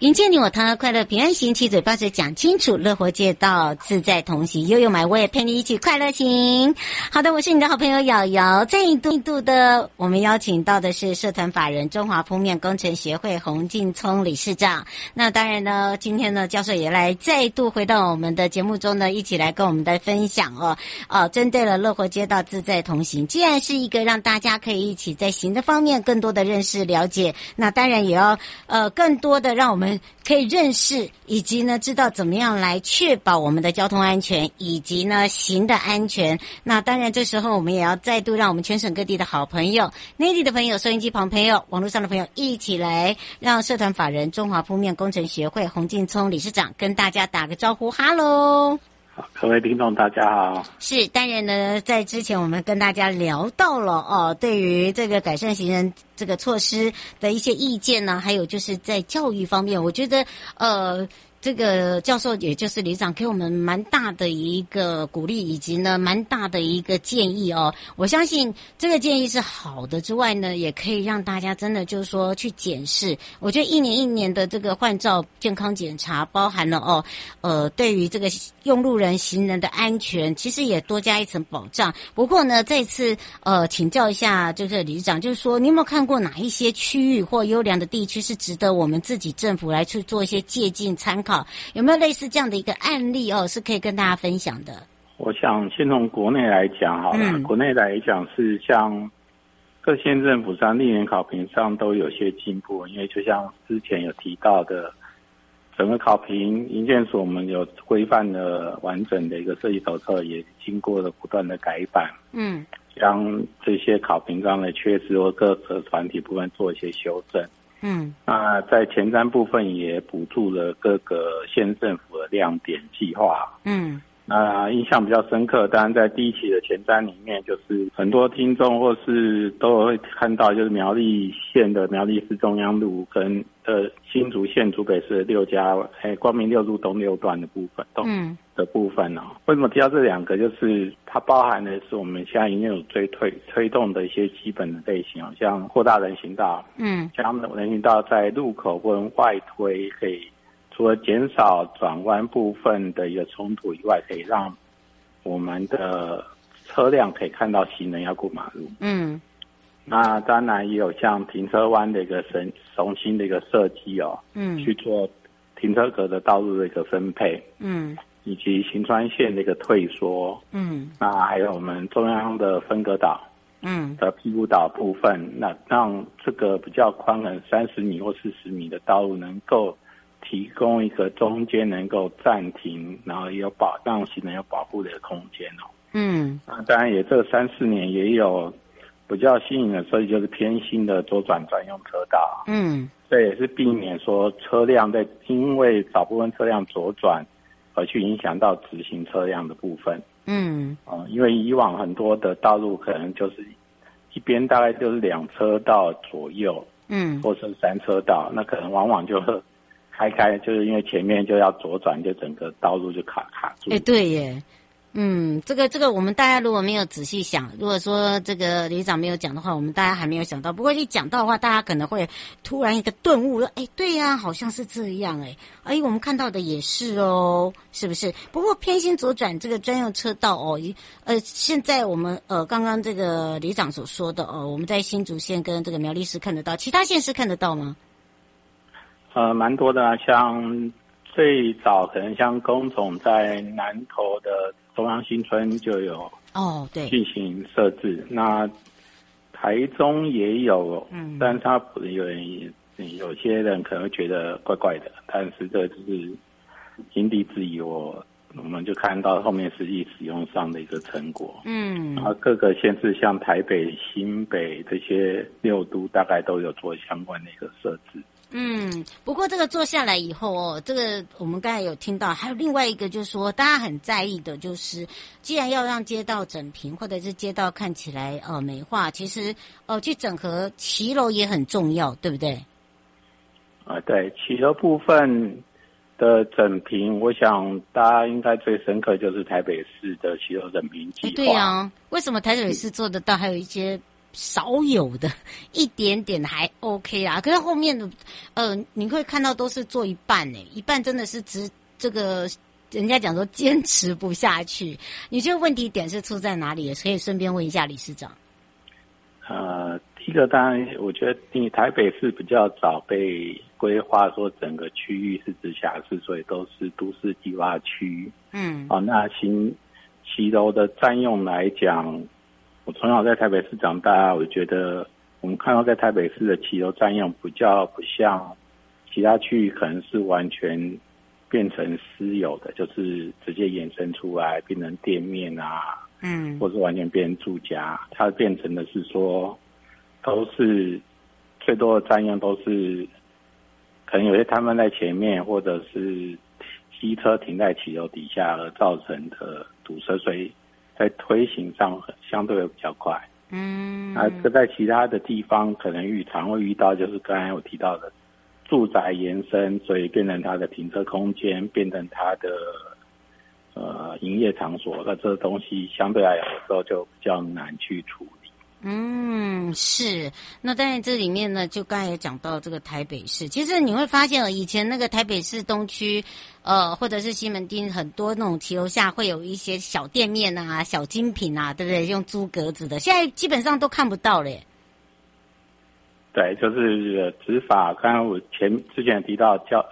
迎接你我他，快乐平安行，七嘴八舌讲清楚，乐活街道自在同行，悠悠买我也陪你一起快乐行。好的，我是你的好朋友瑶瑶。这一度一度的，我们邀请到的是社团法人中华铺面工程协会洪进聪理事长。那当然呢，今天呢，教授也来再度回到我们的节目中呢，一起来跟我们的分享哦。哦，针对了乐活街道自在同行，既然是一个让大家可以一起在行的方面更多的认识了解，那当然也要呃更多的让我们。可以认识，以及呢，知道怎么样来确保我们的交通安全，以及呢，行的安全。那当然，这时候我们也要再度让我们全省各地的好朋友、内地的朋友、收音机旁朋友、网络上的朋友一起来，让社团法人中华铺面工程学会洪劲聪理事长跟大家打个招呼，哈喽。各位听众，大家好。是，当然呢，在之前我们跟大家聊到了哦，对于这个改善行人这个措施的一些意见呢，还有就是在教育方面，我觉得呃。这个教授也就是李长给我们蛮大的一个鼓励，以及呢蛮大的一个建议哦。我相信这个建议是好的之外呢，也可以让大家真的就是说去检视。我觉得一年一年的这个换照健康检查，包含了哦，呃，对于这个用路人行人的安全，其实也多加一层保障。不过呢，这次呃，请教一下就是李长，就是说你有没有看过哪一些区域或优良的地区是值得我们自己政府来去做一些借鉴参考？有没有类似这样的一个案例哦？是可以跟大家分享的。我想先从国内来讲好了。嗯、国内来讲是像各县政府上历年考评上都有些进步，因为就像之前有提到的，整个考评营建署我们有规范的完整的一个设计手册，也经过了不断的改版。嗯，将这些考评上的缺失或各个团体部分做一些修正。嗯，那在前瞻部分也补助了各个县政府的亮点计划。嗯，那印象比较深刻，当然在第一期的前瞻里面，就是很多听众或是都会看到，就是苗栗县的苗栗市中央路跟呃新竹县竹北市的六家哎光明六路东六段的部分，嗯。的部分呢、哦？为什么提到这两个？就是它包含的是我们现在已经有最推推动的一些基本的类型，像扩大人行道，嗯，将人行道在路口跟外推，可以除了减少转弯部分的一个冲突以外，可以让我们的车辆可以看到行人要过马路。嗯，那当然也有像停车弯的一个神重新的一个设计哦，嗯，去做停车格的道路的一个分配，嗯。以及行穿线的一个退缩，嗯，那还有我们中央的分隔岛，嗯，的庇护岛部分，嗯、那让这个比较宽横三十米或四十米的道路能够提供一个中间能够暂停，然后也有保让行人有保护的空间哦，嗯，那当然也这三四年也有比较新颖的设计，就是偏心的左转专用车道，嗯，这也是避免说车辆在因为少部分车辆左转。而去影响到直行车辆的部分，嗯，啊、呃，因为以往很多的道路可能就是一边大概就是两车道左右，嗯，或是三车道，那可能往往就开开，就是因为前面就要左转，就整个道路就卡卡住。哎、对耶，嗯，这个这个，我们大家如果没有仔细想，如果说这个理事长没有讲的话，我们大家还没有想到。不过一讲到的话，大家可能会突然一个顿悟，说：“哎，对呀，好像是这样。”哎，哎，我们看到的也是哦，是不是？不过偏心左转这个专用车道哦，呃，现在我们呃刚刚这个理事长所说的哦，我们在新竹县跟这个苗栗市看得到，其他县市看得到吗？呃，蛮多的啊，像最早可能像工总在南投的。中央新村就有哦，对，进行设置。Oh, 那台中也有，嗯，但是他有人有些人可能会觉得怪怪的，但是这就是因地制宜，我我们就看到后面实际使用上的一个成果。嗯，然后各个县市像台北、新北这些六都，大概都有做相关的一个设置。嗯，不过这个做下来以后哦，这个我们刚才有听到，还有另外一个就是说，大家很在意的就是，既然要让街道整平，或者是街道看起来呃美化，其实呃去整合骑楼也很重要，对不对？啊，对，骑楼部分的整平，我想大家应该最深刻就是台北市的骑楼整平计划。对啊，为什么台北市做得到？还有一些。少有的一点点还 OK 啊，可是后面的，呃，你会看到都是做一半呢，一半真的是只这个，人家讲说坚持不下去。你觉得问题点是出在哪里？可以顺便问一下理事长。呃，第一个当然，我觉得你台北市比较早被规划说整个区域是直辖市，所以都是都市计划区。嗯，哦，那新骑楼的占用来讲。我从小在台北市长大，我觉得我们看到在台北市的骑楼占用比较不像其他区域，可能是完全变成私有的，就是直接衍生出来变成店面啊，嗯，或是完全变成住家。它变成的是说，都是最多的占用都是可能有些摊贩在前面，或者是机车停在骑楼底下而造成的堵车，所以。在推行上相对会比较快，嗯，啊这在其他的地方可能遇常会遇到，就是刚才我提到的住宅延伸，所以变成它的停车空间，变成它的呃营业场所，那这个东西相对来讲的时候就比较难去处理。嗯，是。那在这里面呢，就刚才也讲到这个台北市，其实你会发现哦，以前那个台北市东区，呃，或者是西门町，很多那种骑楼下会有一些小店面啊、小精品啊，对不对？用租格子的，现在基本上都看不到了。对，就是执法。刚刚我前之前提到教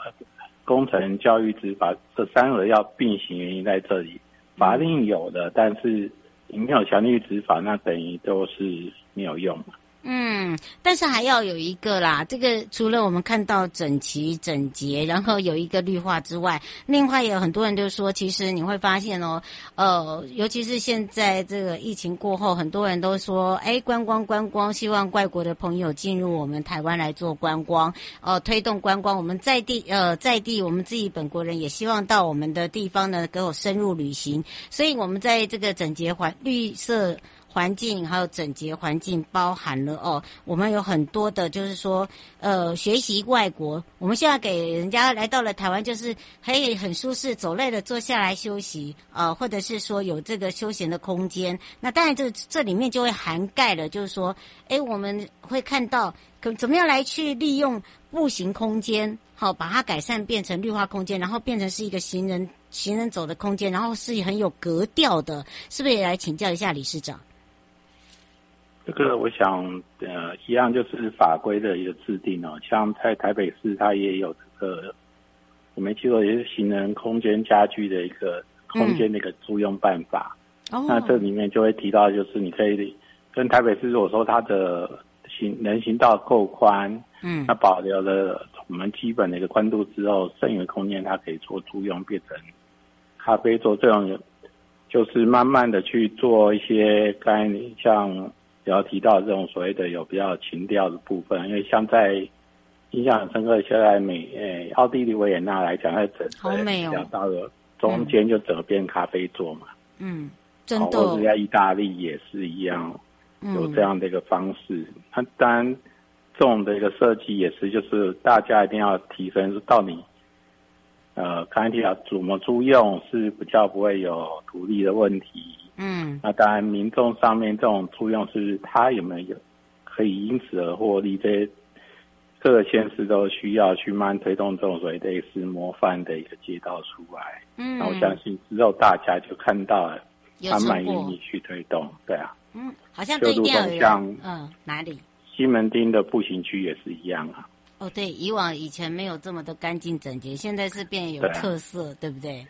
工程、教育、执法这三个要并行，原因在这里。法令有的，但是。你没有强力执法，那等于都是没有用嘛。嗯，但是还要有一个啦，这个除了我们看到整齐整洁，然后有一个绿化之外，另外也有很多人就说，其实你会发现哦，呃，尤其是现在这个疫情过后，很多人都说，哎，观光观光，希望外国的朋友进入我们台湾来做观光，呃，推动观光。我们在地呃在地，我们自己本国人也希望到我们的地方呢，给我深入旅行，所以我们在这个整洁环绿色。环境还有整洁环境包含了哦，我们有很多的，就是说，呃，学习外国，我们现在给人家来到了台湾，就是可以很舒适，走累了坐下来休息，呃，或者是说有这个休闲的空间。那当然这，这这里面就会涵盖了，就是说，哎，我们会看到可怎么样来去利用步行空间，好，把它改善变成绿化空间，然后变成是一个行人行人走的空间，然后是很有格调的，是不是也来请教一下理事长？这个我想，呃，一样就是法规的一个制定哦。像在台北市，它也有这个，我没记错，也是行人空间家具的一个空间的一个租用办法。嗯、那这里面就会提到，就是你可以跟台北市如果说它的行人行道够宽，嗯，那保留了我们基本的一个宽度之后，剩余的空间它可以做租用，变成咖啡座这种，就是慢慢的去做一些，刚才像。要提到这种所谓的有比较情调的部分，因为像在印象很深刻，现在美诶奥地利维也纳来讲，它整个讲到了中间就整个变咖啡座嘛，嗯，真的，或者在意大利也是一样，有这样的一个方式。它当然这种的一个设计也是，就是大家一定要提升，是到你呃，刚才提到怎么租用是比较不会有土地的问题。嗯，那当然，民众上面这种租用是他有没有可以因此而获利？这些各个县市都需要去慢慢推动这种所谓类似模范的一个街道出来。嗯，那我相信之后大家就看到了，他蛮愿意去推动。对啊，嗯，好像这一定要有像嗯哪里？西门町的步行区也是一样啊。哦，对，以往以前没有这么的干净整洁，现在是变有特色，对，啊、对不对？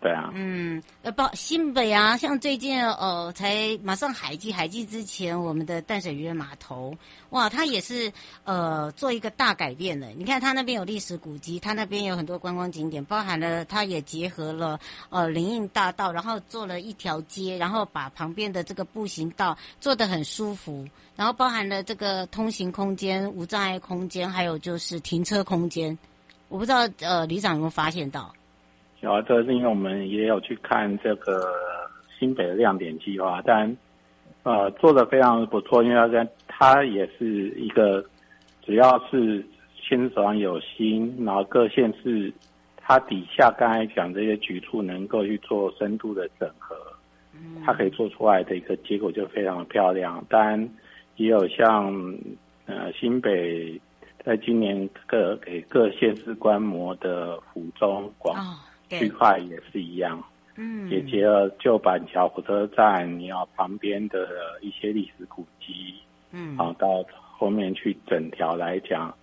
对啊。嗯，呃，包新北啊，像最近呃，才马上海祭，海祭之前，我们的淡水渔人码头，哇，它也是呃做一个大改变的。你看，它那边有历史古迹，它那边有很多观光景点，包含了它也结合了呃林荫大道，然后做了一条街，然后把旁边的这个步行道做得很舒服。然后包含了这个通行空间、无障碍空间，还有就是停车空间。我不知道呃，旅长有没有发现到？有啊，这是因为我们也有去看这个新北的亮点计划，但呃做的非常不错，因为它它也是一个，只要是县市首长有心，然后各县市它底下刚才讲这些局处能够去做深度的整合，它可以做出来的一个结果就非常的漂亮。当然。也有像呃新北在今年各给各县市观摩的府中广区块也是一样，嗯，也结合旧板桥火车站，你要旁边的一些历史古迹，嗯，好到后面去整条来讲，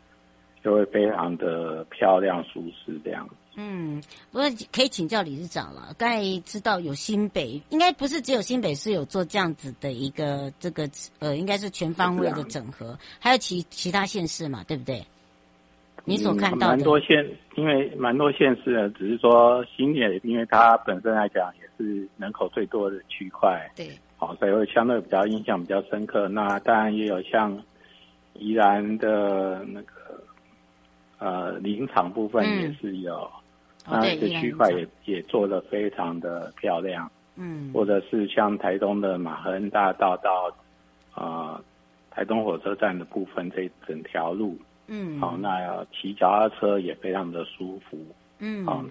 就会非常的漂亮舒适这样。嗯，不过可以请教理事长了。刚才知道有新北，应该不是只有新北是有做这样子的一个这个呃，应该是全方位的整合，还有其其他县市嘛，对不对？你所看到的。蛮、嗯、多县，因为蛮多县市呢，只是说新北，因为它本身来讲也是人口最多的区块，对，好，所以会相对比较印象比较深刻。那当然也有像宜兰的那个呃林场部分也是有。嗯那这区块也也做得非常的漂亮，嗯，或者是像台东的马亨大道到啊、呃、台东火车站的部分这整条路，嗯，好，那骑脚踏车也非常的舒服，嗯，好，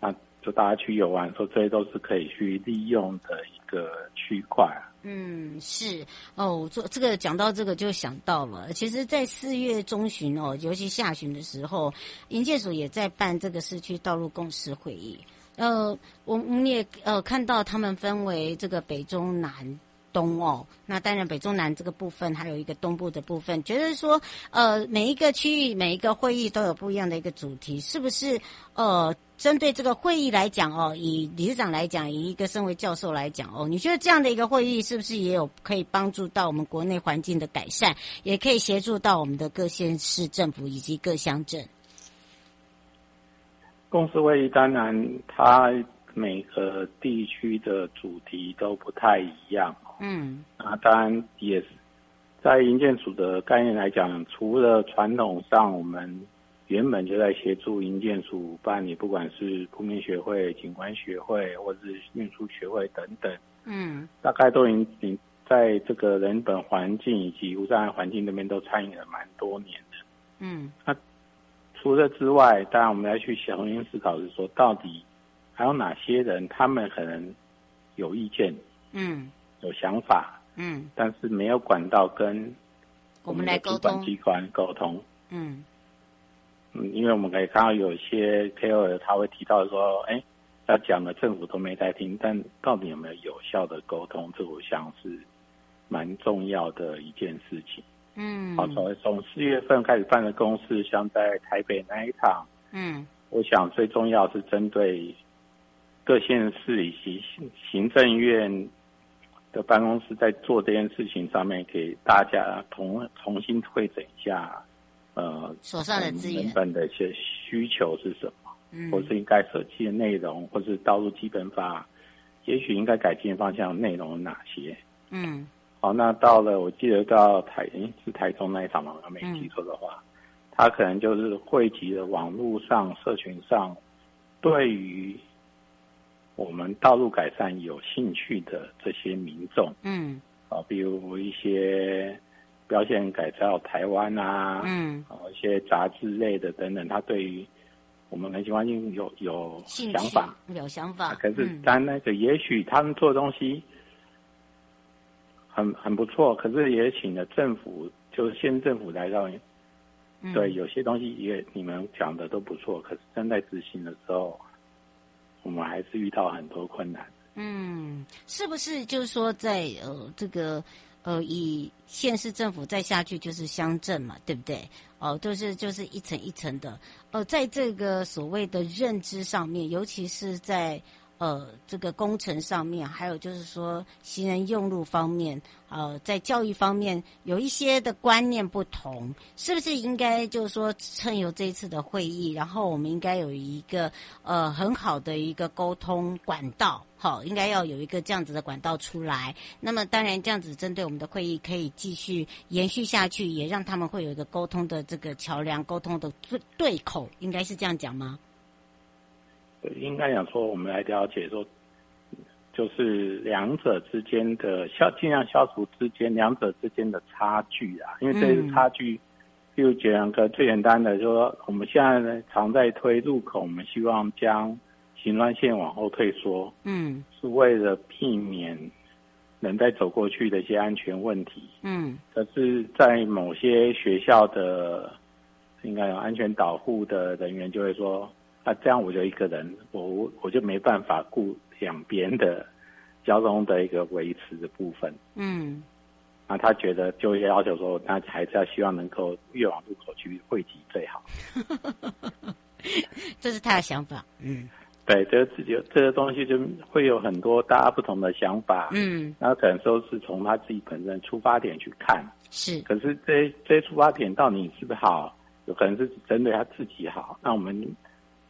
那就大家去游玩说这些都是可以去利用的一个区块。嗯，是哦，做这个讲到这个就想到了，其实，在四月中旬哦，尤其下旬的时候，营建署也在办这个市区道路共识会议。呃，我们也呃看到他们分为这个北中南。东哦，那当然北中南这个部分还有一个东部的部分，觉得说呃每一个区域每一个会议都有不一样的一个主题，是不是？呃，针对这个会议来讲哦，以理事长来讲，以一个身为教授来讲哦，你觉得这样的一个会议是不是也有可以帮助到我们国内环境的改善，也可以协助到我们的各县市政府以及各乡镇？公司会议当然它。每个地区的主题都不太一样，嗯，啊，当然也是在营建署的概念来讲，除了传统上我们原本就在协助营建署办理，不管是铺面学会、景观学会，或者是运输学会等等，嗯，大概都已经在这个人本环境以及无障碍环境那边都参与了蛮多年的，嗯，那除了之外，当然我们要去重新思考，是说到底。还有哪些人，他们可能有意见，嗯，有想法，嗯，但是没有管道跟我们的主管机关沟通，嗯，嗯，因为我们可以看到有一些 KOL 他会提到说，哎，他讲的政府都没在听，但到底有没有有效的沟通，这我想是蛮重要的一件事情，嗯，好，从从四月份开始办的公视，像在台北那一场，嗯，我想最重要是针对。各县市以及行政院的办公室在做这件事情上面，给大家重重新会诊一下，呃，手上的资源，原本的一些需求是什么，嗯，或是应该设计的内容，或是道路基本法，也许应该改进的方向内容有哪些？嗯，好，那到了我记得到台是台中那一场嘛，我没记错的话，他、嗯、可能就是汇集了网络上、社群上对于。我们道路改善有兴趣的这些民众，嗯，啊，比如一些标线改造台湾啊，嗯，啊，一些杂志类的等等，他对于我们很喜欢用有有想法，有想法。可是但那个也许他们做的东西很很不错，可是也请了政府，就是县政府来到，嗯、对，有些东西也你们讲的都不错，可是正在执行的时候，我们还是遇到很多困难。嗯，是不是就是说在呃这个呃以县市政府再下去就是乡镇嘛，对不对？哦，都是就是一层一层的。呃，在这个所谓的认知上面，尤其是在呃这个工程上面，还有就是说行人用路方面，呃，在教育方面有一些的观念不同，是不是应该就是说趁由这一次的会议，然后我们应该有一个呃很好的一个沟通管道。好，应该要有一个这样子的管道出来。那么，当然这样子针对我们的会议可以继续延续下去，也让他们会有一个沟通的这个桥梁，沟通的对对口，应该是这样讲吗？对，应该讲说，我们来了解说，就是两者之间的消，尽量消除之间两者之间的差距啊。因为这个差距，嗯、比如讲个最简单的，就是说我们现在呢常在推路口，我们希望将。行乱线往后退缩，嗯，是为了避免人在走过去的一些安全问题，嗯，可是，在某些学校的应该有安全导护的人员就会说，啊，这样我就一个人，我我就没办法顾两边的交通的一个维持的部分，嗯，那他觉得就要求说，他还是要希望能够越往路口去汇集最好，这是他的想法，嗯。对，这个自己这个东西就会有很多大家不同的想法，嗯，那可能说是从他自己本身出发点去看，是，可是这这些出发点到底是不是好，有可能是针对他自己好。那我们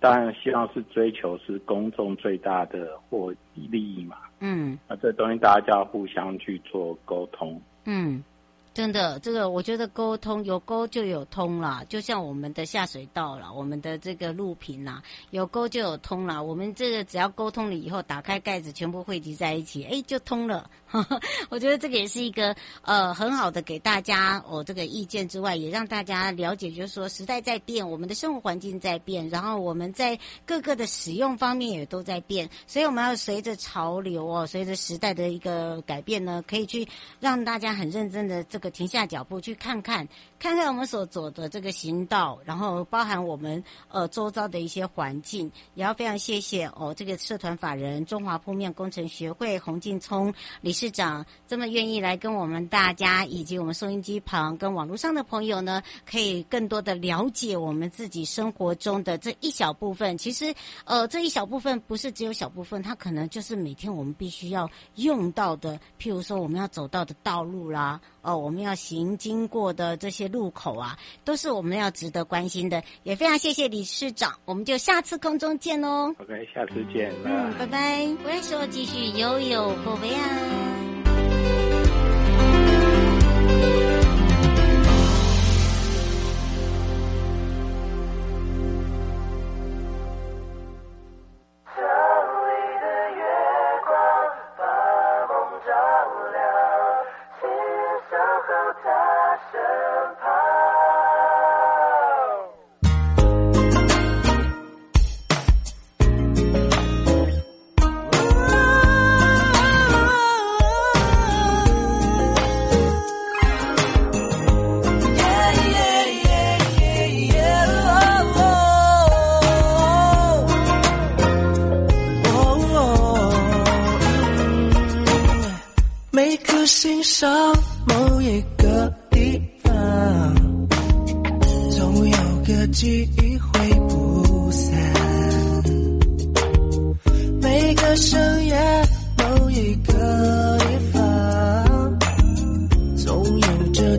当然希望是追求是公众最大的获利益嘛，嗯，那这东西大家就要互相去做沟通，嗯。真的，这个我觉得沟通有沟就有通啦，就像我们的下水道啦，我们的这个路平啦，有沟就有通啦。我们这个只要沟通了以后，打开盖子，全部汇集在一起，哎，就通了。我觉得这个也是一个呃很好的给大家、哦、这个意见之外，也让大家了解，就是说时代在变，我们的生活环境在变，然后我们在各个的使用方面也都在变，所以我们要随着潮流哦，随着时代的一个改变呢，可以去让大家很认真的这个停下脚步去看看，看看我们所走的这个行道，然后包含我们呃周遭的一些环境，也要非常谢谢哦这个社团法人中华铺面工程学会洪进聪理事。长这么愿意来跟我们大家，以及我们收音机旁跟网络上的朋友呢，可以更多的了解我们自己生活中的这一小部分。其实，呃，这一小部分不是只有小部分，它可能就是每天我们必须要用到的。譬如说，我们要走到的道路啦，呃，我们要行经过的这些路口啊，都是我们要值得关心的。也非常谢谢理事长，我们就下次空中见喽。OK，下次见。嗯，拜拜。我来说继续悠悠宝贝啊。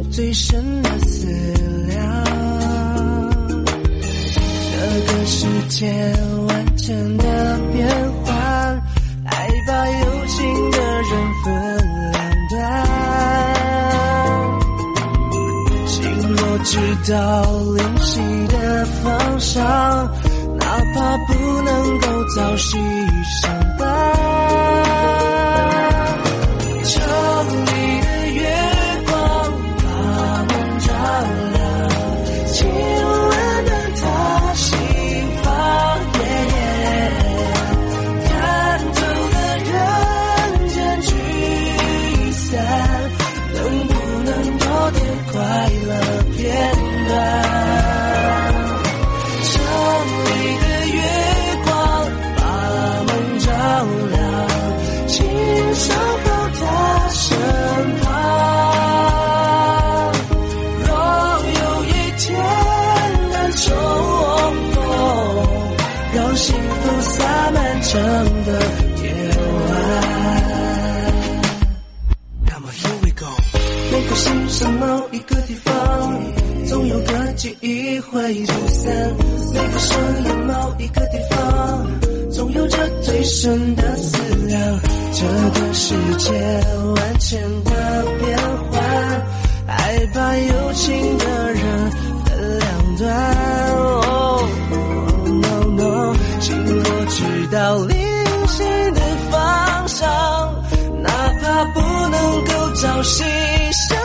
最深的思量。这个世界完成的变幻爱把有情的人分两端心若知道灵犀的方向哪怕不能够朝夕夜晚那么 here we go 每个心上某一个地方总有个记忆会走散每个声音某一个地方总有着最深的思量这个世界万千的变幻爱把有情的人分两端哦 no no 心若知道你新的方向，哪怕不能够朝夕相。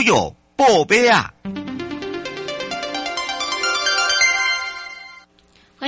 悠悠宝贝啊！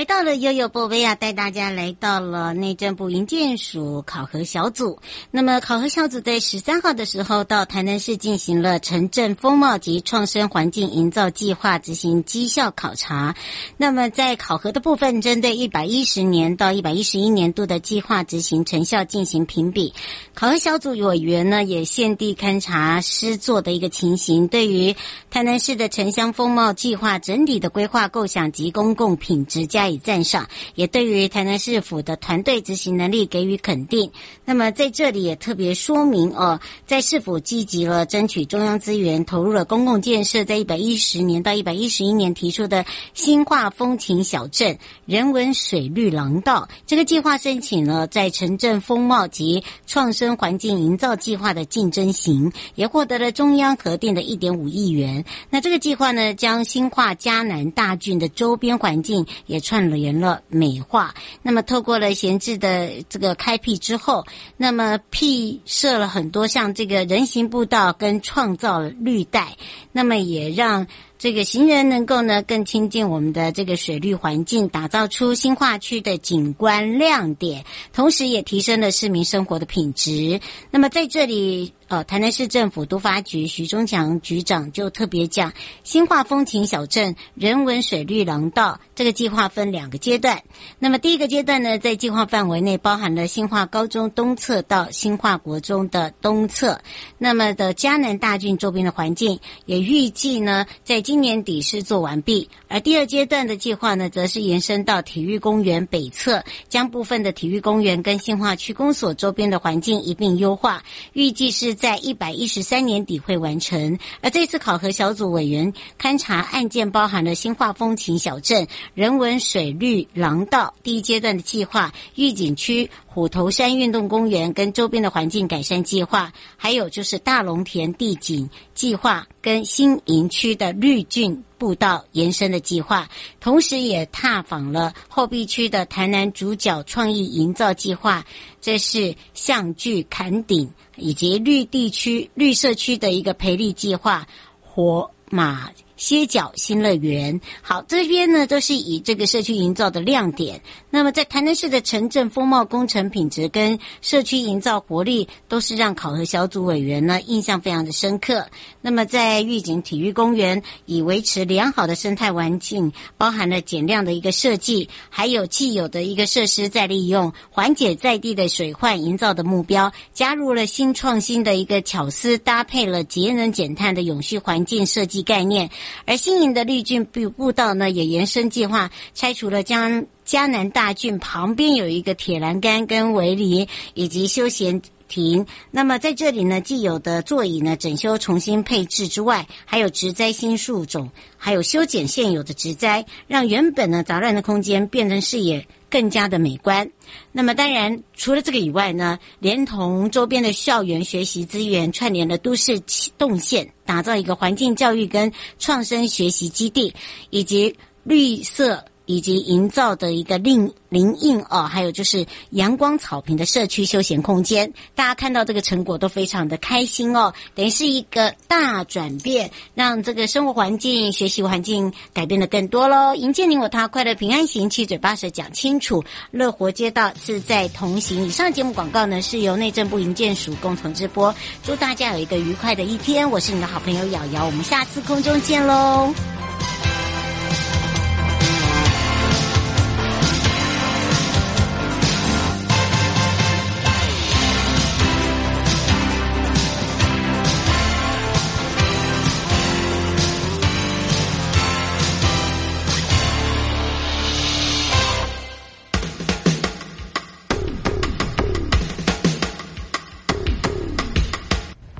回到了悠悠宝贝啊，带大家来到了内政部营建署考核小组。那么，考核小组在十三号的时候到台南市进行了城镇风貌及创生环境营造计划执行绩效考察。那么，在考核的部分，针对一百一十年到一百一十一年度的计划执行成效进行评比。考核小组委员呢，也现地勘察施作的一个情形，对于台南市的城乡风貌计划整体的规划构想及公共品质加以赞赏，也对于台南市府的团队执行能力给予肯定。那么在这里也特别说明哦，在市府积极了争取中央资源，投入了公共建设，在一百一十年到一百一十一年提出的新化风情小镇人文水绿廊道这个计划申请了在城镇风貌及创生环境营造计划的竞争型，也获得了中央核定的一点五亿元。那这个计划呢，将新化嘉南大郡的周边环境也创串联了美化，那么透过了闲置的这个开辟之后，那么辟设了很多像这个人行步道跟创造绿带，那么也让。这个行人能够呢更亲近我们的这个水绿环境，打造出新化区的景观亮点，同时也提升了市民生活的品质。那么在这里，台南市政府都发局徐中强局长就特别讲，新化风情小镇人文水绿廊道这个计划分两个阶段。那么第一个阶段呢，在计划范围内包含了新化高中东侧到新化国中的东侧，那么的嘉南大郡周边的环境，也预计呢在今年底施作完毕，而第二阶段的计划呢，则是延伸到体育公园北侧，将部分的体育公园跟新化区公所周边的环境一并优化，预计是在一百一十三年底会完成。而这次考核小组委员勘察案件，包含了新化风情小镇人文水绿廊道第一阶段的计划、预警区虎头山运动公园跟周边的环境改善计划，还有就是大龙田地景计划跟新营区的绿郡步道延伸的计划，同时也踏访了后壁区的台南主角创意营造计划，这是象聚坎顶以及绿地区绿社区的一个培力计划，活马。歇脚新乐园，好，这边呢都是以这个社区营造的亮点。那么在台南市的城镇风貌、工程品质跟社区营造活力，都是让考核小组委员呢印象非常的深刻。那么在玉井体育公园，以维持良好的生态环境，包含了减量的一个设计，还有既有的一个设施再利用，缓解在地的水患营造的目标，加入了新创新的一个巧思，搭配了节能减碳的永续环境设计概念。而新营的绿郡步步道呢，也延伸计划拆除了江嘉南大郡旁边有一个铁栏杆跟围篱，以及休闲亭。那么在这里呢，既有的座椅呢整修重新配置之外，还有植栽新树种，还有修剪现有的植栽，让原本呢杂乱的空间变成视野更加的美观。那么当然，除了这个以外呢，连同周边的校园学习资源，串联了都市动线，打造一个环境教育跟创生学习基地，以及绿色。以及营造的一个林林荫哦，还有就是阳光草坪的社区休闲空间，大家看到这个成果都非常的开心哦，等于是一个大转变，让这个生活环境、学习环境改变的更多喽。迎接你我他，快乐平安行，七嘴八舌讲清楚，乐活街道自在同行。以上节目广告呢是由内政部营建署共同直播，祝大家有一个愉快的一天。我是你的好朋友瑶瑶，我们下次空中见喽。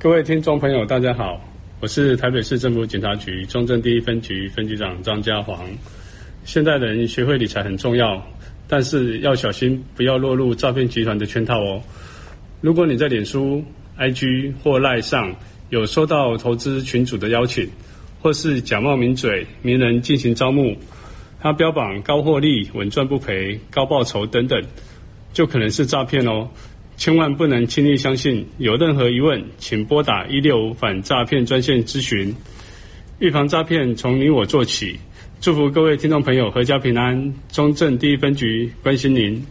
各位听众朋友，大家好，我是台北市政府警察局中正第一分局分局长张家煌。现代人学会理财很重要，但是要小心，不要落入诈骗集团的圈套哦。如果你在脸书、IG 或 LINE 上有收到投资群组的邀请，或是假冒名嘴、名人进行招募，他标榜高获利、稳赚不赔、高报酬等等，就可能是诈骗哦。千万不能轻易相信，有任何疑问，请拨打一六五反诈骗专线咨询。预防诈骗，从你我做起。祝福各位听众朋友阖家平安。中正第一分局关心您。